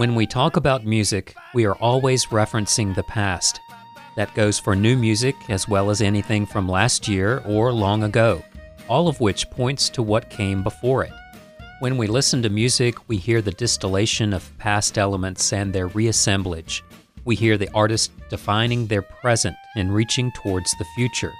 When we talk about music, we are always referencing the past. That goes for new music as well as anything from last year or long ago, all of which points to what came before it. When we listen to music, we hear the distillation of past elements and their reassemblage. We hear the artist defining their present and reaching towards the future.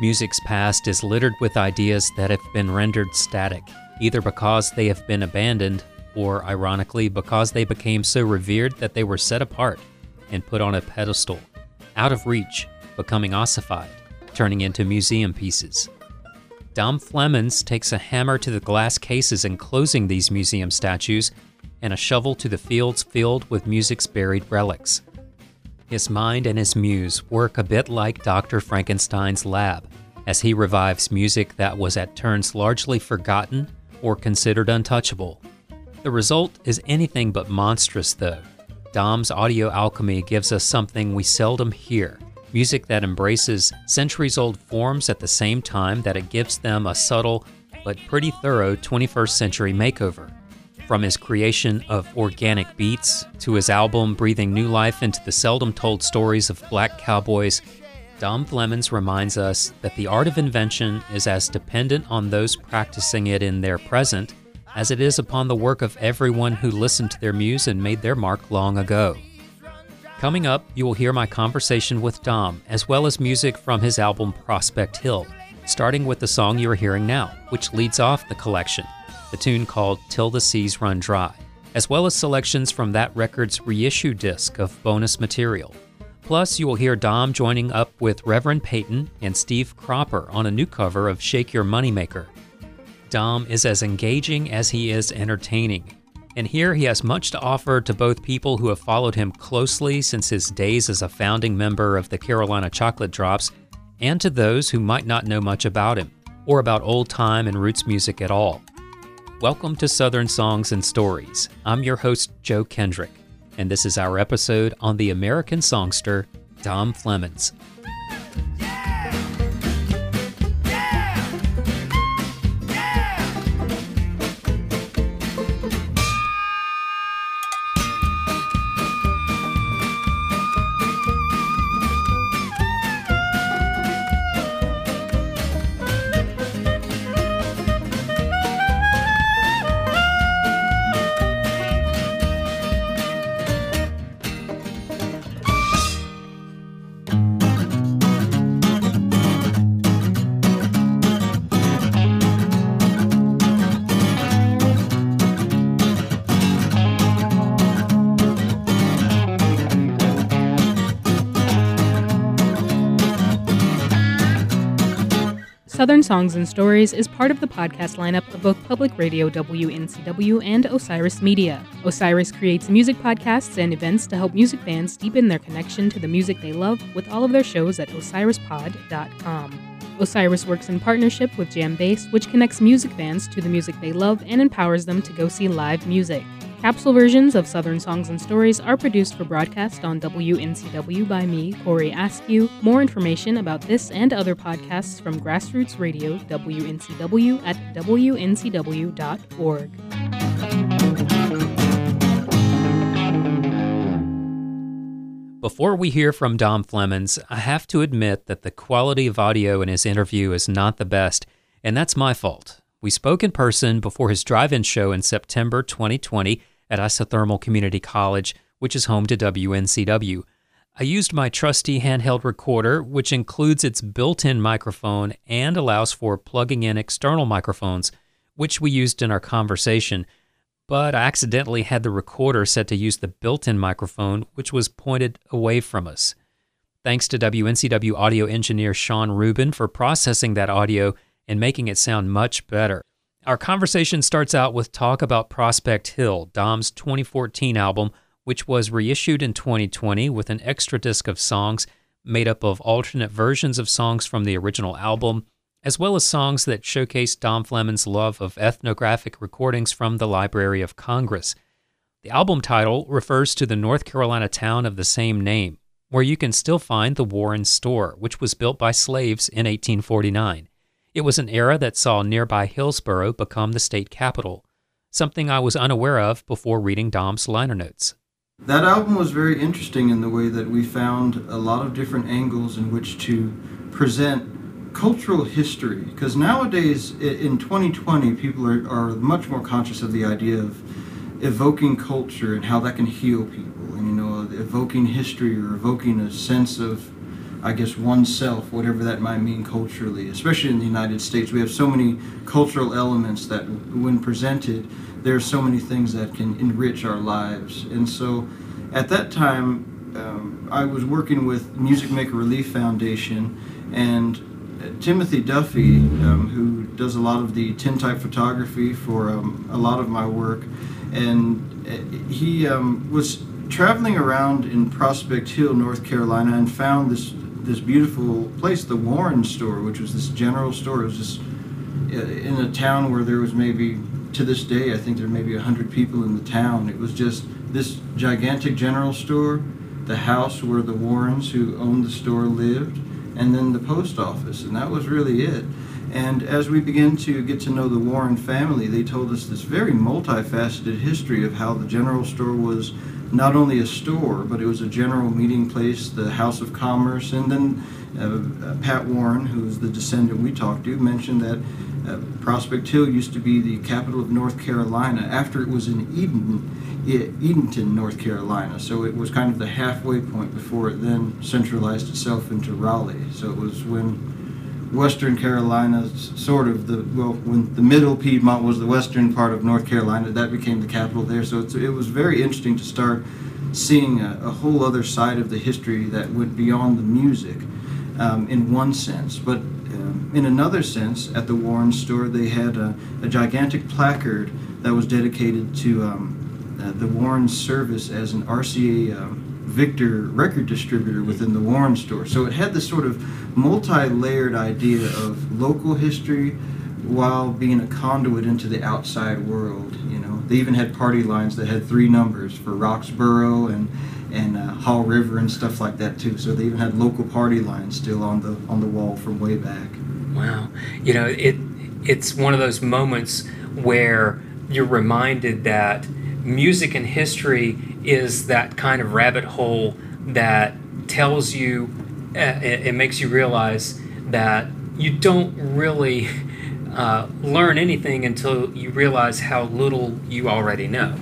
Music's past is littered with ideas that have been rendered static, either because they have been abandoned or, ironically, because they became so revered that they were set apart and put on a pedestal, out of reach, becoming ossified, turning into museum pieces. Dom Flemons takes a hammer to the glass cases enclosing these museum statues and a shovel to the fields filled with music's buried relics. His mind and his muse work a bit like Dr. Frankenstein's lab as he revives music that was at turns largely forgotten or considered untouchable. The result is anything but monstrous, though. Dom's audio alchemy gives us something we seldom hear music that embraces centuries old forms at the same time that it gives them a subtle but pretty thorough 21st century makeover. From his creation of organic beats to his album breathing new life into the seldom told stories of black cowboys, Dom Flemons reminds us that the art of invention is as dependent on those practicing it in their present as it is upon the work of everyone who listened to their muse and made their mark long ago. Coming up, you will hear my conversation with Dom, as well as music from his album Prospect Hill, starting with the song you are hearing now, which leads off the collection the tune called Till the Seas Run Dry, as well as selections from that record's reissue disc of bonus material. Plus, you will hear Dom joining up with Reverend Peyton and Steve Cropper on a new cover of Shake Your Moneymaker. Dom is as engaging as he is entertaining, and here he has much to offer to both people who have followed him closely since his days as a founding member of the Carolina Chocolate Drops, and to those who might not know much about him, or about old time and roots music at all. Welcome to Southern Songs and Stories. I'm your host, Joe Kendrick, and this is our episode on the American songster, Dom Flemons. Songs and Stories is part of the podcast lineup of both Public Radio WNCW and Osiris Media. Osiris creates music podcasts and events to help music fans deepen their connection to the music they love with all of their shows at osirispod.com. Osiris works in partnership with JamBase, which connects music fans to the music they love and empowers them to go see live music. Capsule versions of Southern Songs and Stories are produced for broadcast on WNCW by me, Corey Askew. More information about this and other podcasts from Grassroots Radio WNCW at WNCW.org. Before we hear from Dom Flemons, I have to admit that the quality of audio in his interview is not the best, and that's my fault. We spoke in person before his drive in show in September 2020 at Isothermal Community College, which is home to WNCW. I used my trusty handheld recorder, which includes its built in microphone and allows for plugging in external microphones, which we used in our conversation. But I accidentally had the recorder set to use the built in microphone, which was pointed away from us. Thanks to WNCW audio engineer Sean Rubin for processing that audio and making it sound much better. Our conversation starts out with talk about Prospect Hill, Dom's 2014 album, which was reissued in 2020 with an extra disc of songs made up of alternate versions of songs from the original album, as well as songs that showcase Dom Flemons' love of ethnographic recordings from the Library of Congress. The album title refers to the North Carolina town of the same name, where you can still find the Warren store, which was built by slaves in 1849. It was an era that saw nearby Hillsborough become the state capital. something I was unaware of before reading Dom's liner notes. That album was very interesting in the way that we found a lot of different angles in which to present cultural history. Because nowadays, in 2020, people are, are much more conscious of the idea of evoking culture and how that can heal people, and you know, evoking history or evoking a sense of I guess oneself, whatever that might mean culturally. Especially in the United States, we have so many cultural elements that, when presented, there are so many things that can enrich our lives. And so, at that time, um, I was working with Music Maker Relief Foundation, and uh, Timothy Duffy, um, who does a lot of the tintype photography for um, a lot of my work, and uh, he um, was traveling around in Prospect Hill, North Carolina, and found this this beautiful place, the Warren store, which was this general store. It was just uh, in a town where there was maybe to this day, I think there may be a hundred people in the town. It was just this gigantic general store, the house where the Warrens who owned the store lived, and then the post office, and that was really it. And as we began to get to know the Warren family, they told us this very multifaceted history of how the general store was not only a store, but it was a general meeting place, the House of Commerce, and then uh, uh, Pat Warren, who's the descendant we talked to, mentioned that uh, Prospect Hill used to be the capital of North Carolina after it was in Eden, Edenton, North Carolina. So it was kind of the halfway point before it then centralized itself into Raleigh. So it was when Western Carolina, sort of the well, when the middle Piedmont was the western part of North Carolina, that became the capital there. So it was very interesting to start seeing a, a, whole other side of the history that went beyond the music, um, in one sense. But um, in another sense, at the Warren store, they had a, a gigantic placard that was dedicated to um, uh, the Warren service as an RCA. Victor record distributor within the Warren store. So it had this sort of multi-layered idea of local history while being a conduit into the outside world. You know, they even had party lines that had three numbers for Roxboro and and uh, Haw River and stuff like that too. So they even had local party lines still on the on the wall from way back. Wow, you know it. It's one of those moments where you're reminded that music and history is that kind of rabbit hole that tells you uh, it, makes you realize that you don't really uh, learn anything until you realize how little you already know.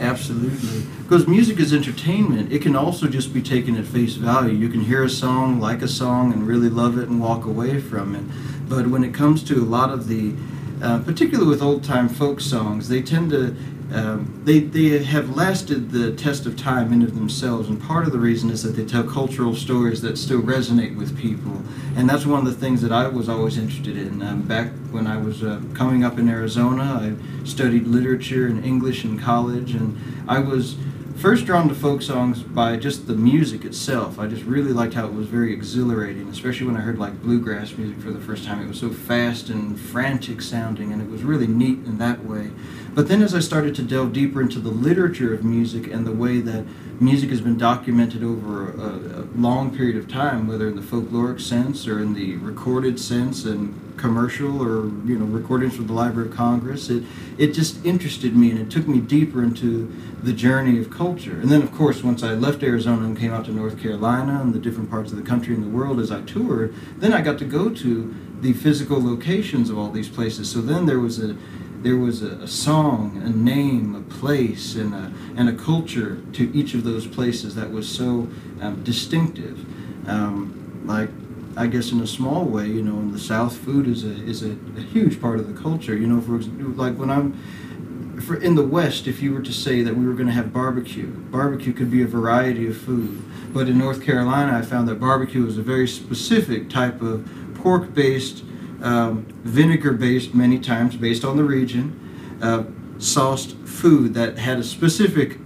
Absolutely. Because music is entertainment. It can also just be taken at face value. You can hear a song, like a song, and really love it and walk away from it. But when it comes to a lot of the, uh, particularly with old time folk songs, they tend to um, they, they have lasted the test of time in of themselves, and part of the reason is that they tell cultural stories that still resonate with people. And that's one of the things that I was always interested in. Um, back when I was uh, coming up in Arizona, I studied literature and English in college, and I was first drawn to folk songs by just the music itself. I just really liked how it was very exhilarating, especially when I heard like bluegrass music for the first time. It was so fast and frantic sounding, and it was really neat in that way. But then as I started to delve deeper into the literature of music and the way that music has been documented over a, a long period of time, whether in the folkloric sense or in the recorded sense and commercial or you know recordings from the Library of Congress. It it just interested me and it took me deeper into the journey of culture. And then of course once I left Arizona and came out to North Carolina and the different parts of the country and the world as I toured, then I got to go to the physical locations of all these places. So then there was a there was a, a song, a name, a place, and a, and a culture to each of those places that was so um, distinctive. Um, like I guess in a small way, you know, in the South, food is a is a, a huge part of the culture. You know, for like when I'm for in the West, if you were to say that we were going to have barbecue, barbecue could be a variety of food. But in North Carolina, I found that barbecue is a very specific type of pork-based, um, vinegar-based, many times based on the region, uh, sauced food that had a specific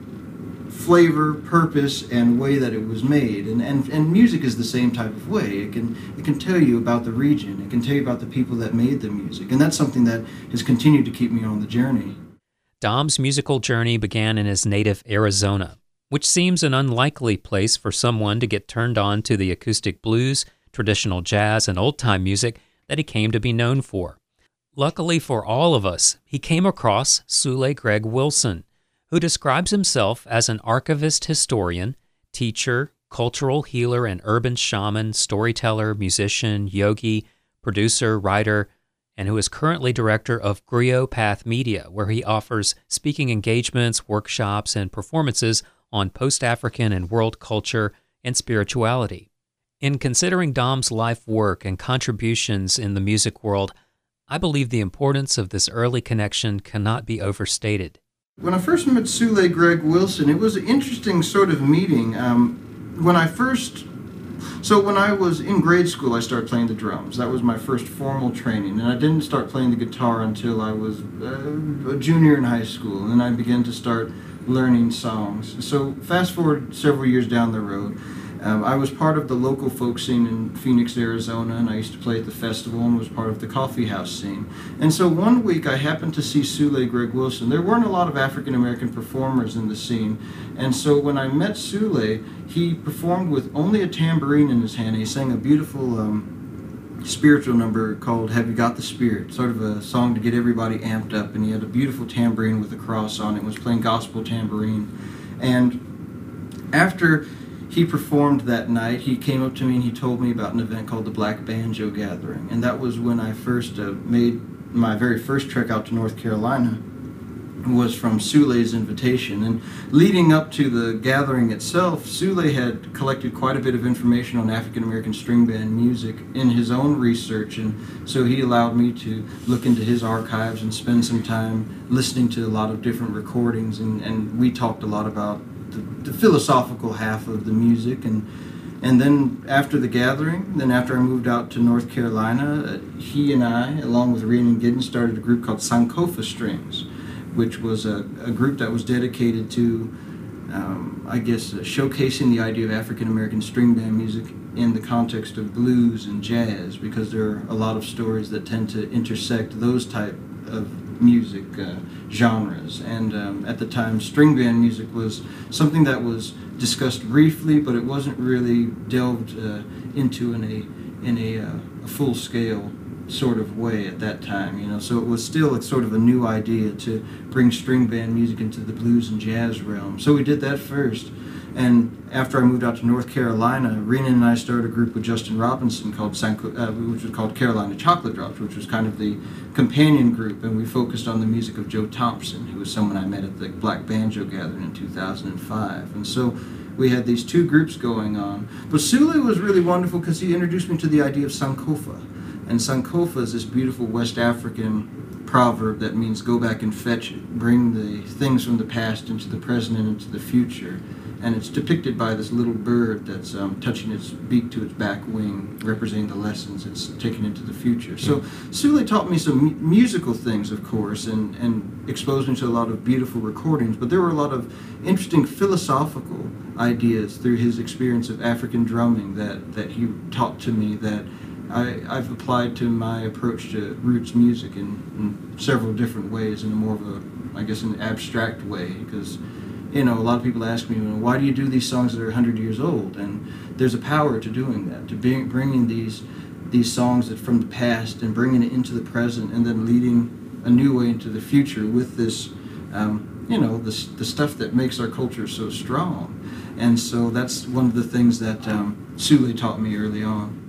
flavor, purpose, and way that it was made. And, and, and music is the same type of way. It can, it can tell you about the region, it can tell you about the people that made the music. And that's something that has continued to keep me on the journey. Dom's musical journey began in his native Arizona, which seems an unlikely place for someone to get turned on to the acoustic blues, traditional jazz, and old time music that he came to be known for. Luckily for all of us, he came across Sule Greg Wilson, who describes himself as an archivist historian, teacher, cultural healer, and urban shaman, storyteller, musician, yogi, producer, writer, and who is currently director of Griot Path Media, where he offers speaking engagements, workshops, and performances on post African and world culture and spirituality. In considering Dom's life work and contributions in the music world, I believe the importance of this early connection cannot be overstated. When I first met Sule Greg Wilson, it was an interesting sort of meeting. Um, when I first, so when I was in grade school, I started playing the drums. That was my first formal training, and I didn't start playing the guitar until I was uh, a junior in high school, and then I began to start learning songs. So fast forward several years down the road, um, I was part of the local folk scene in Phoenix, Arizona, and I used to play at the festival and was part of the coffee house scene. And so one week I happened to see Sule Greg Wilson. There weren't a lot of African American performers in the scene, and so when I met Sule, he performed with only a tambourine in his hand. He sang a beautiful um, spiritual number called Have You Got the Spirit, sort of a song to get everybody amped up. And he had a beautiful tambourine with a cross on it, was playing gospel tambourine. And after he performed that night. He came up to me and he told me about an event called the Black Banjo Gathering, and that was when I first uh, made my very first trek out to North Carolina. Was from Sule's invitation, and leading up to the gathering itself, Sule had collected quite a bit of information on African American string band music in his own research, and so he allowed me to look into his archives and spend some time listening to a lot of different recordings, and, and we talked a lot about the, the, philosophical half of the music. And and then after the gathering, then after I moved out to North Carolina, uh, he and I, along with Rhiannon Giddens, started a group called Sankofa Strings, which was a, a group that was dedicated to, um, I guess, uh, showcasing the idea of African American string band music in the context of blues and jazz, because there are a lot of stories that tend to intersect those type of music uh, genres. And um, at the time, string band music was something that was discussed briefly, but it wasn't really delved uh, into in a in a, uh, a full scale sort of way at that time. You know, so it was still a, sort of a new idea to bring string band music into the blues and jazz realm. So we did that first. And after I moved out to North Carolina, Rhiannon and I started a group with Justin Robinson called uh, which was called Carolina Chocolate Drops, which was kind of the companion group, and we focused on the music of Joe Thompson, who was someone I met at the Black Banjo Gathering in 2005. And so we had these two groups going on. But Sule was really wonderful because he introduced me to the idea of Sankofa. And Sankofa is this beautiful West African proverb that means go back and fetch it, bring the things from the past into the present and into the future and it's depicted by this little bird that's um, touching its beak to its back wing, representing the lessons it's taken into the future. So Sule taught me some mu- musical things, of course, and, and exposed me to a lot of beautiful recordings, but there were a lot of interesting philosophical ideas through his experience of African drumming that, that he taught to me that I, I've applied to my approach to roots music in, in several different ways in a more of a, I guess, an abstract way, because you know, a lot of people ask me, why do you do these songs that are 100 years old? And there's a power to doing that, to bringing these these songs that from the past and bringing it into the present, and then leading a new way into the future with this, um, you know, the the stuff that makes our culture so strong. And so that's one of the things that um, Sule taught me early on.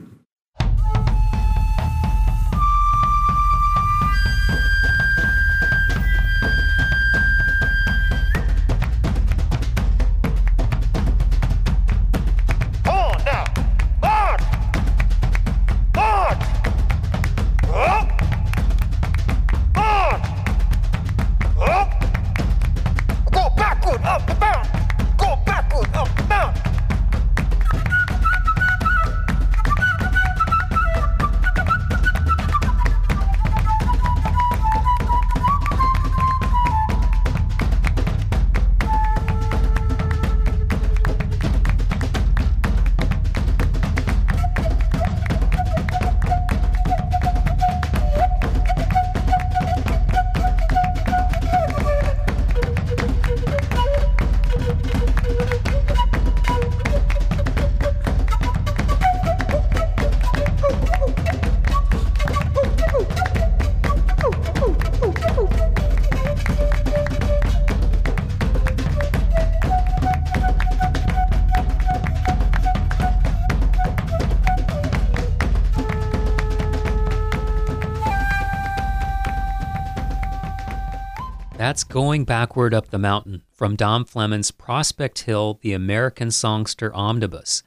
Going Backward Up the Mountain from Dom Flemons' Prospect Hill, the American Songster Omnibus,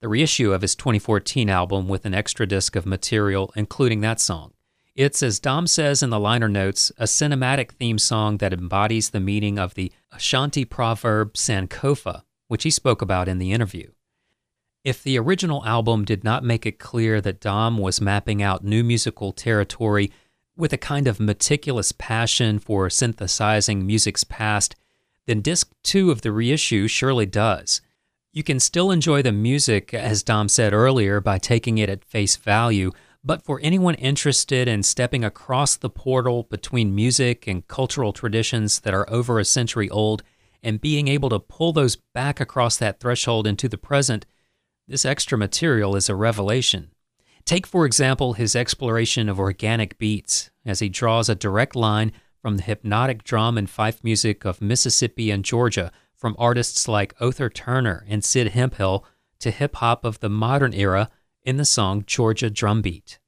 the reissue of his 2014 album with an extra disc of material, including that song. It's, as Dom says in the liner notes, a cinematic theme song that embodies the meaning of the Ashanti proverb Sankofa, which he spoke about in the interview. If the original album did not make it clear that Dom was mapping out new musical territory with a kind of meticulous passion for synthesizing music's past, then disc 2 of the reissue surely does. You can still enjoy the music, as Dom said earlier, by taking it at face value, but for anyone interested in stepping across the portal between music and cultural traditions that are over a century old and being able to pull those back across that threshold into the present, this extra material is a revelation. Take, for example, his exploration of organic beats as he draws a direct line from the hypnotic drum and fife music of Mississippi and Georgia from artists like Othar Turner and Sid Hemphill to hip hop of the modern era in the song Georgia Drumbeat.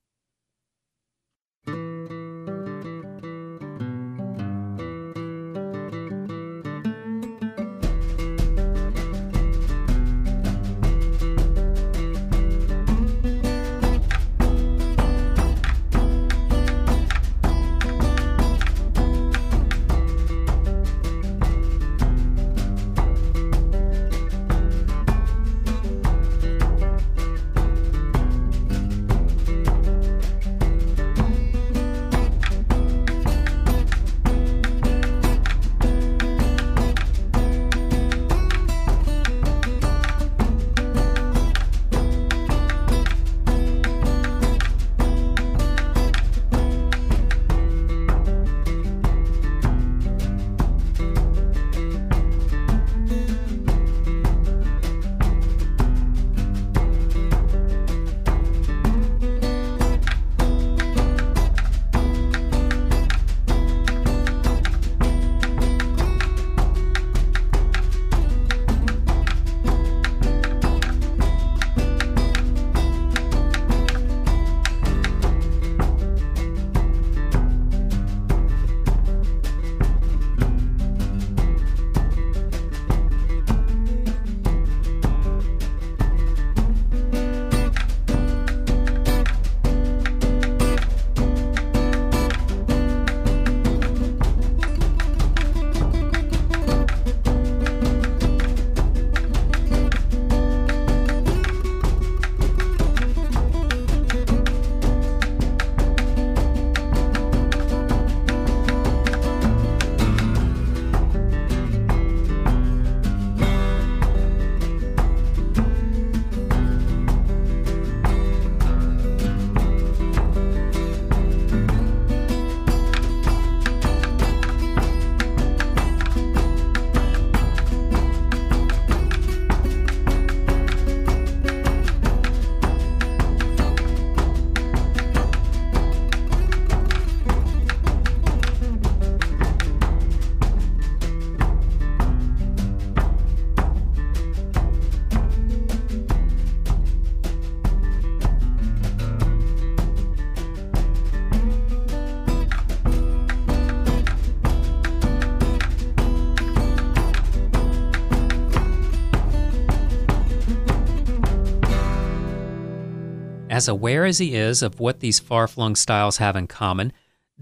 As aware as he is of what these far flung styles have in common,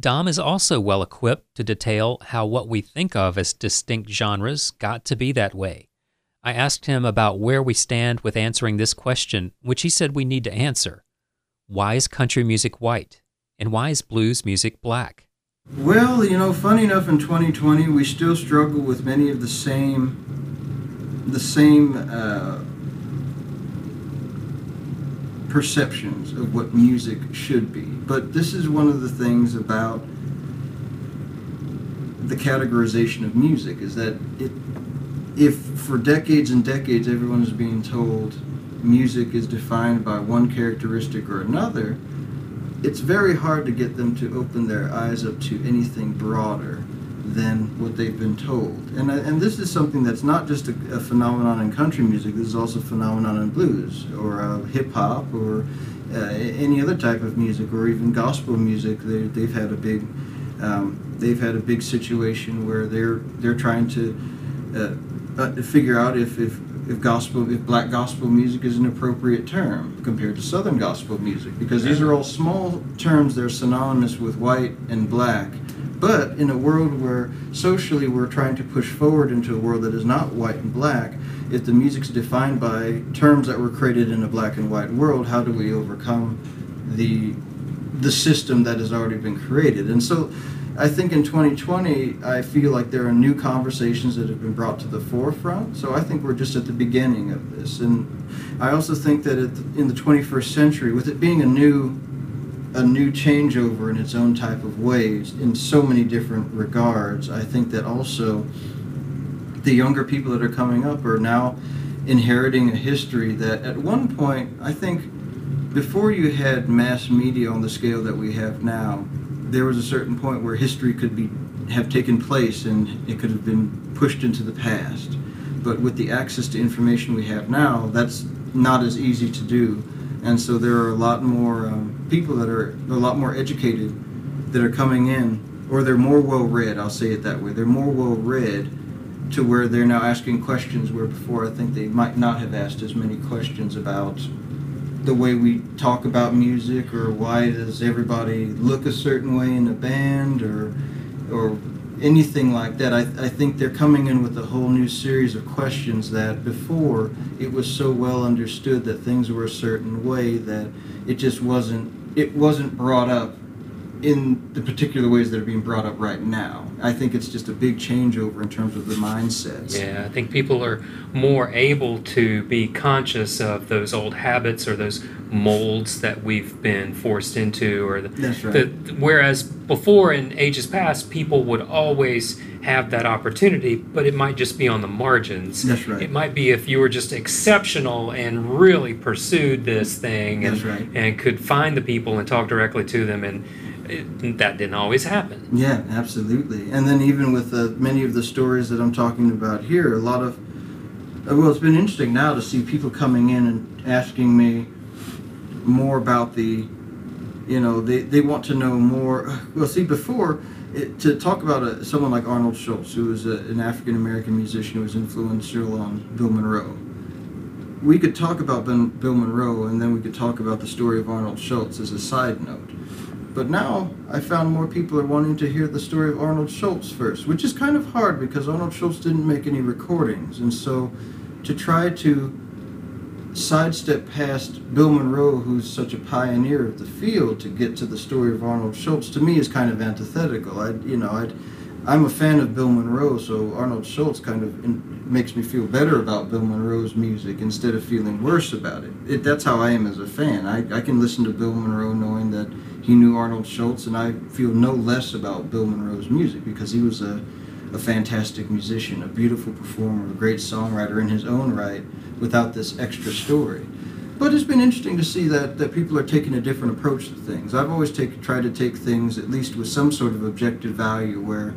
Dom is also well equipped to detail how what we think of as distinct genres got to be that way. I asked him about where we stand with answering this question, which he said we need to answer. Why is country music white? And why is blues music black? Well, you know, funny enough, in 2020, we still struggle with many of the same, the same uh, perceptions of what music should be. But this is one of the things about the categorization of music is that it, if for decades and decades everyone is being told music is defined by one characteristic or another, it's very hard to get them to open their eyes up to anything broader than what they've been told. And, and this is something that's not just a, a phenomenon in country music, this is also a phenomenon in blues or uh, hip hop or uh, any other type of music or even gospel music. They, they've had a big Um, they've had a big situation where they're they're trying to uh, uh, figure out if, if if gospel if black gospel music is an appropriate term compared to southern gospel music because these are all small terms they're synonymous with white and black but in a world where socially we're trying to push forward into a world that is not white and black if the music's defined by terms that were created in a black and white world how do we overcome the the system that has already been created and so I think in 2020, I feel like there are new conversations that have been brought to the forefront. So I think we're just at the beginning of this. And I also think that in the 21st century, with it being a new a new changeover in its own type of ways in so many different regards, I think that also the younger people that are coming up are now inheriting a history that at one point, I think before you had mass media on the scale that we have now, there was a certain point where history could be have taken place and it could have been pushed into the past. But with the access to information we have now, that's not as easy to do. And so there are a lot more um, people that are a lot more educated that are coming in, or they're more well read, I'll say it that way. They're more well read to where they're now asking questions where before I think they might not have asked as many questions about the way we talk about music or why does everybody look a certain way in a band or or anything like that. I, I think they're coming in with a whole new series of questions that before it was so well understood that things were a certain way that it just wasn't it wasn't brought up in the particular ways that are being brought up right now. I think it's just a big changeover in terms of the mindsets. Yeah, I think people are more able to be conscious of those old habits or those molds that we've been forced into or the, That's right. the whereas before in ages past people would always have that opportunity but it might just be on the margins That's right. it might be if you were just exceptional and really pursued this thing and, That's right. and could find the people and talk directly to them and it, that didn't always happen Yeah, absolutely. And then even with uh, many of the stories that I'm talking about here, a lot of uh, well, it's been interesting now to see people coming in and asking me more about the, you know, they, they want to know more. Well, see, before it, to talk about a, someone like Arnold Schultz, who was a, an African American musician who was influential on Bill Monroe. We could talk about ben, Bill Monroe, and then we could talk about the story of Arnold Schultz as a side note. But now I found more people are wanting to hear the story of Arnold Schultz first, which is kind of hard because Arnold Schultz didn't make any recordings. And so to try to sidestep past Bill Monroe, who's such a pioneer of the field, to get to the story of Arnold Schultz, to me is kind of antithetical. I, you know, i I'm a fan of Bill Monroe, so Arnold Schultz kind of in, makes me feel better about Bill Monroe's music instead of feeling worse about it. it that's how I am as a fan. I, I can listen to Bill Monroe knowing that he knew Arnold Schultz, and I feel no less about Bill Monroe's music because he was a, a fantastic musician, a beautiful performer, a great songwriter in his own right without this extra story. But it's been interesting to see that, that people are taking a different approach to things. I've always take, tried to take things at least with some sort of objective value where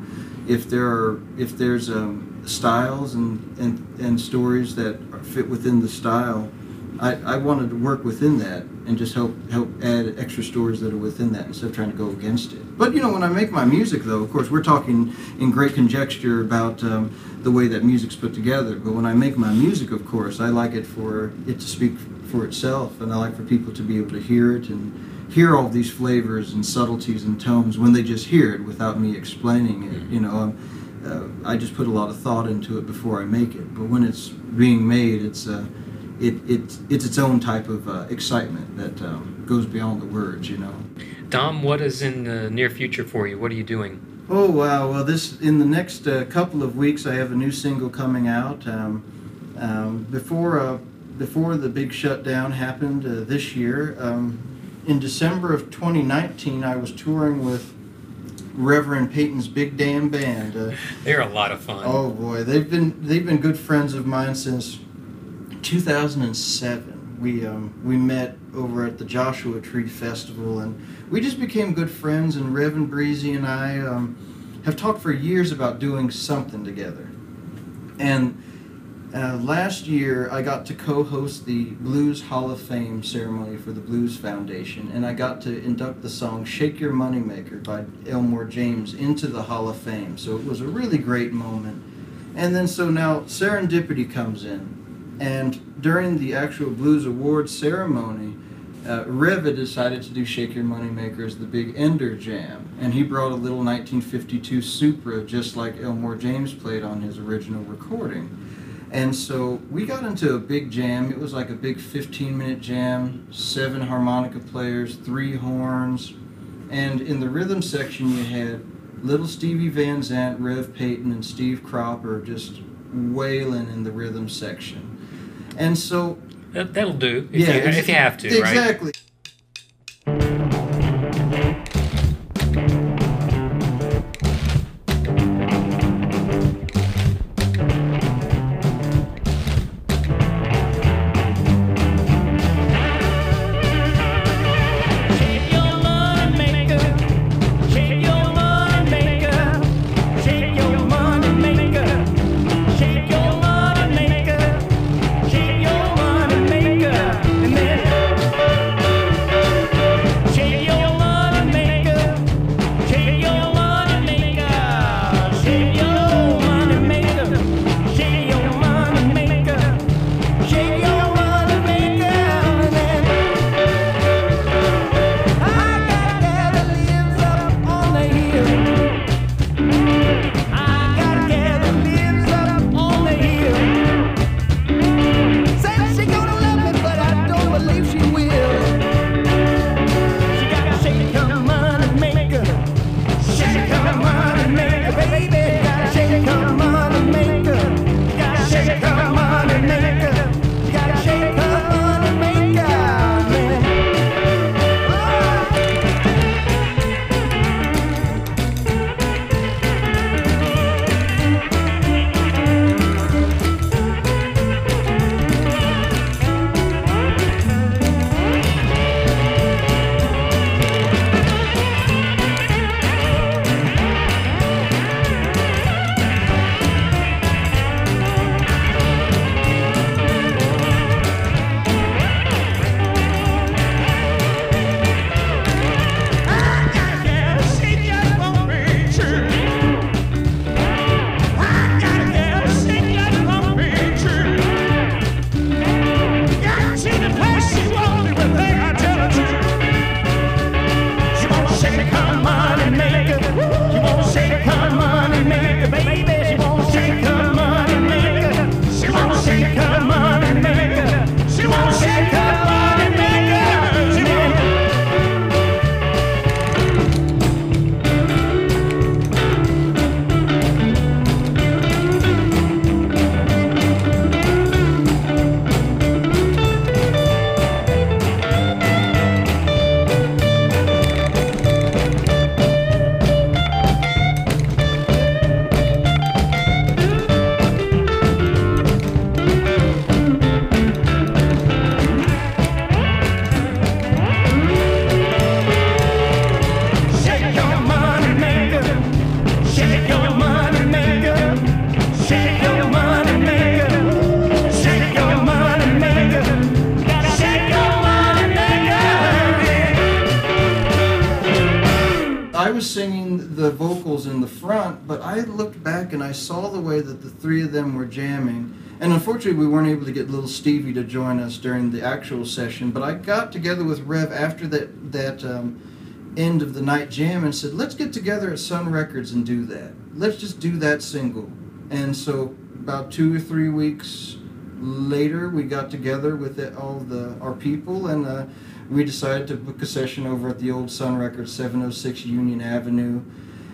if there are if there's um, styles and, and, and stories that fit within the style, I, I wanted to work within that and just help help add extra stories that are within that instead of trying to go against it. But you know, when I make my music, though, of course, we're talking in great conjecture about um, the way that music's put together. But when I make my music, of course, I like it for it to speak for itself, and I like for people to be able to hear it and hear all these flavors and subtleties and tones when they just hear it without me explaining it. You know. Um, uh, I just put a lot of thought into it before I make it. But when it's being made, it's uh, it, it it's its own type of uh, excitement that um, goes beyond the words, you know. Dom, what is in the near future for you? What are you doing? Oh wow! Well, this in the next uh, couple of weeks, I have a new single coming out. Um, um, before uh, before the big shutdown happened uh, this year, um, in December of 2019, I was touring with Reverend Peyton's Big Damn Band. Uh, They're a lot of fun. Oh boy, they've been they've been good friends of mine since 2007. We um, we met over at the Joshua Tree Festival, and we just became good friends. And Reverend and Breezy and I um, have talked for years about doing something together. And uh, last year, I got to co-host the Blues Hall of Fame ceremony for the Blues Foundation, and I got to induct the song "Shake Your Moneymaker" by Elmore James into the Hall of Fame. So it was a really great moment. And then so now serendipity comes in, and during the actual Blues Awards ceremony, uh, Rev had decided to do Shake Your Moneymaker as the big ender jam, and he brought a little 1952 Supro just like Elmore James played on his original recording. And so we got into a big jam. It was like a big 15 minute jam, seven harmonica players, three horns. And in the rhythm section, you had little Stevie Van Zandt, Rev Peyton, and Steve Cropper just wailing in the rhythm section. And so. That, will do if, yeah, you, if you have to, exactly. right? Unfortunately, we weren't able to get little Stevie to join us during the actual session. But I got together with Rev after that that um, end of the night jam and said, "Let's get together at Sun Records and do that. Let's just do that single." And so, about two or three weeks later, we got together with the, all the our people and. Uh, we decided to book a session over at the old Sun Records, 706 Union Avenue,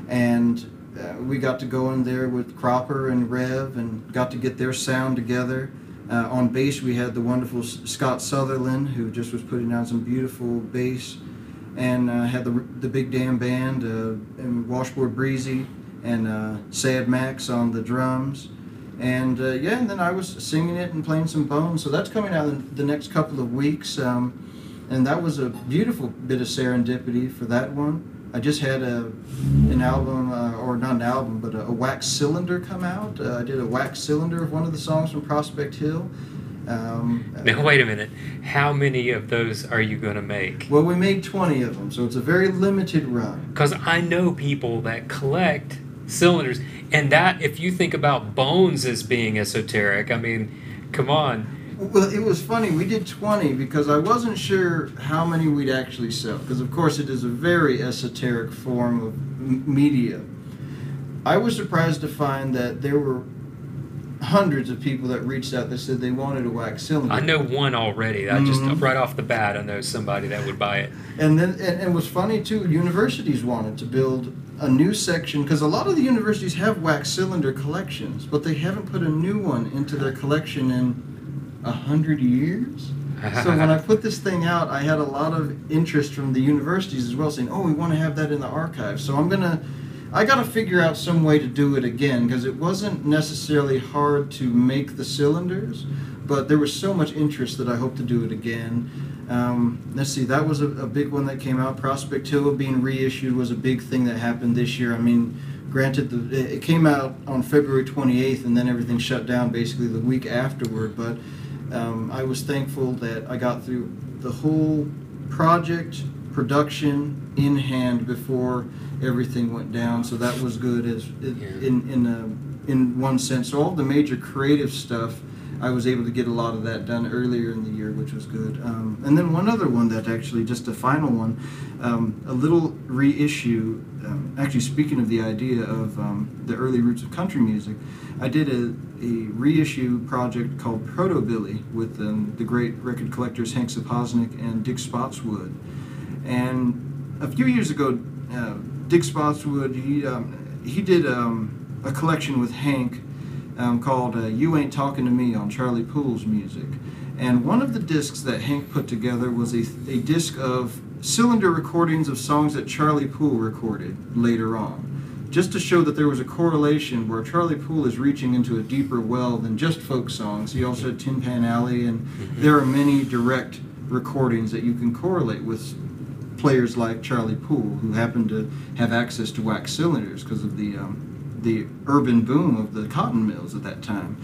and we got to go in there with Cropper and Rev and got to get their sound together. Uh, on bass, we had the wonderful Scott Sutherland, who just was putting down some beautiful bass, and uh, had the the big damn band uh, and Washboard Breezy and uh, Sad Max on the drums, and uh, yeah, and then I was singing it and playing some bones. So that's coming out in the next couple of weeks, um, and that was a beautiful bit of serendipity for that one. I just had a an album, uh, or not an album, but a, a wax cylinder come out. Uh, I did a wax cylinder of one of the songs from Prospect Hill. Um, now wait a minute. How many of those are you going to make? Well, we made 20 of them, so it's a very limited run. Because I know people that collect cylinders, and that if you think about bones as being esoteric, I mean, come on. Well, it was funny. We did 20 because I wasn't sure how many we'd actually sell. Because, of course, it is a very esoteric form of m- media. I was surprised to find that there were hundreds of people that reached out that said they wanted a wax cylinder. I know one already. I just mm-hmm. right off the bat, I know somebody that would buy it. And then, and, and what's funny too, universities wanted to build a new section because a lot of the universities have wax cylinder collections, but they haven't put a new one into their collection in a hundred years. so when I put this thing out, I had a lot of interest from the universities as well, saying, "Oh, we want to have that in the archive." So I'm gonna I got to figure out some way to do it again because it wasn't necessarily hard to make the cylinders, but there was so much interest that I hope to do it again. Um, let's see, that was a, a, big one that came out. Prospect Hill being reissued was a big thing that happened this year. I mean, granted, the, it came out on February 28th and then everything shut down basically the week afterward, but um, I was thankful that I got through the whole project production in hand before everything went down. So that was good as in in a, in one sense. So all the major creative stuff, I was able to get a lot of that done earlier in the year, which was good. Um, and then one other one that actually just a final one, um, a little reissue. Um, actually, speaking of the idea of um, the early roots of country music, I did a, a reissue project called Proto Billy with um, the great record collectors Hank Sapoznik and Dick Spottswood. And a few years ago, uh, Dick Spottswood, he um, he did a collection with Hank um, called uh, "You Ain't Talking to Me" on Charlie Poole's music, and one of the discs that Hank put together was a a disc of cylinder recordings of songs that Charlie Poole recorded later on, just to show that there was a correlation where Charlie Poole is reaching into a deeper well than just folk songs. He also had Tin Pan Alley, and mm-hmm. there are many direct recordings that you can correlate with players like Charlie Poole, who happened to have access to wax cylinders because of the um, the urban boom of the cotton mills at that time.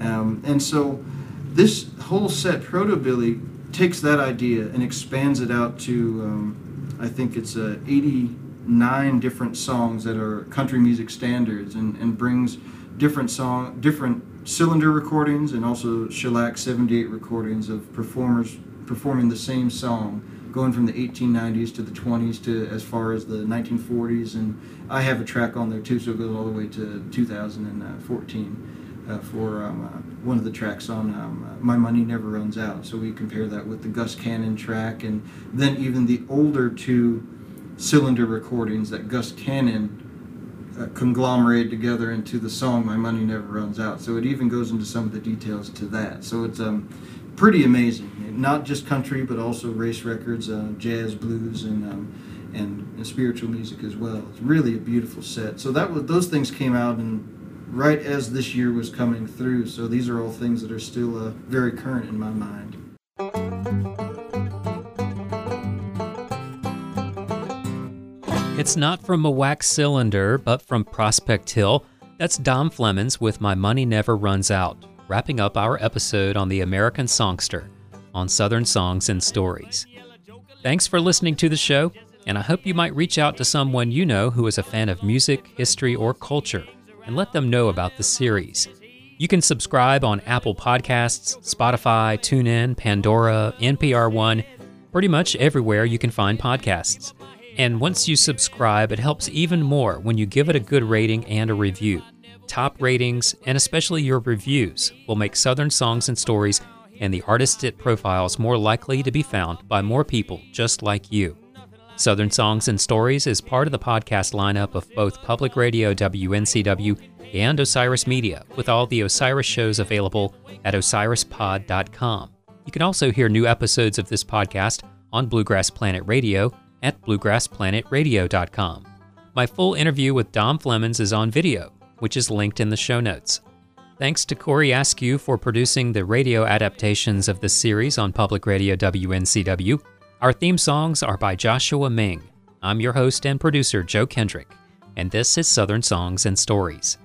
Um, and so this whole set, Proto Billy, takes that idea and expands it out to, um, I think it's uh, 89 different songs that are country music standards and, and brings different song, different cylinder recordings and also shellac 78 recordings of performers performing the same song going from the 1890s to the 20s to as far as the 1940s, and I have a track on there too, so it goes all the way to 2014 uh, for um, uh, one of the tracks on um, uh, "My Money Never Runs Out." So we compare that with the Gus Cannon track, and then even the older two cylinder recordings that Gus Cannon. Uh, conglomerated together into the song "My Money Never Runs Out," so it even goes into some of the details to that. So it's um, pretty amazing. Not just country, but also race records, uh, jazz, blues, and, um, and, and spiritual music as well. It's really a beautiful set. So that was those things came out and right as this year was coming through. So these are all things that are still uh, very current in my mind. It's not from a wax cylinder, but from Prospect Hill. That's Dom Flemons with My Money Never Runs Out wrapping up our episode on the American Songster on Southern Songs and Stories. Thanks for listening to the show, and I hope you might reach out to someone you know who is a fan of music, history, or culture and let them know about the series. You can subscribe on Apple Podcasts, Spotify, TuneIn, Pandora, NPR One, pretty much everywhere you can find podcasts. And once you subscribe, it helps even more when you give it a good rating and a review. Top ratings, and especially your reviews, will make Southern Songs and Stories and the artists it profiles more likely to be found by more people just like you. Southern Songs and Stories is part of the podcast lineup of both Public Radio WNCW and Osiris Media, with all the Osiris shows available at osirispod.com. You can also hear new episodes of this podcast on Bluegrass Planet Radio at bluegrassplanetradio.com. My full interview with Dom Flemons is on video which is linked in the show notes. Thanks to Corey Askew for producing the radio adaptations of the series on Public Radio WNCW. Our theme songs are by Joshua Ming. I'm your host and producer, Joe Kendrick, and this is Southern Songs and Stories.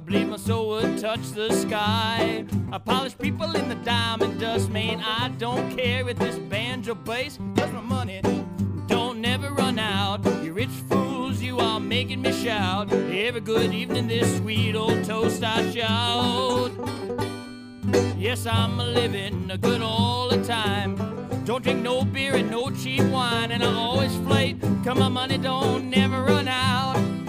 I believe my soul would touch the sky. I polish people in the diamond dust, man. I don't care if this banjo bass, cause my money don't never run out. You rich fools, you are making me shout. Every good evening, this sweet old toast I shout. Yes, I'm living a good all the time. Don't drink no beer and no cheap wine, and I always flate. Cause my money don't never run out.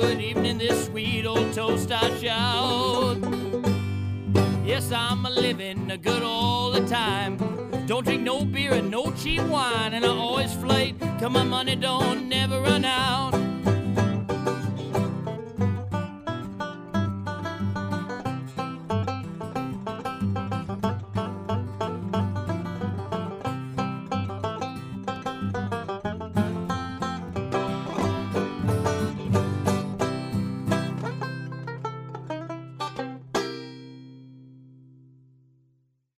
Good evening, this sweet old toast I shout. Yes, I'm a living a good all the time. Don't drink no beer and no cheap wine, and I always flate, cause my money don't never run out.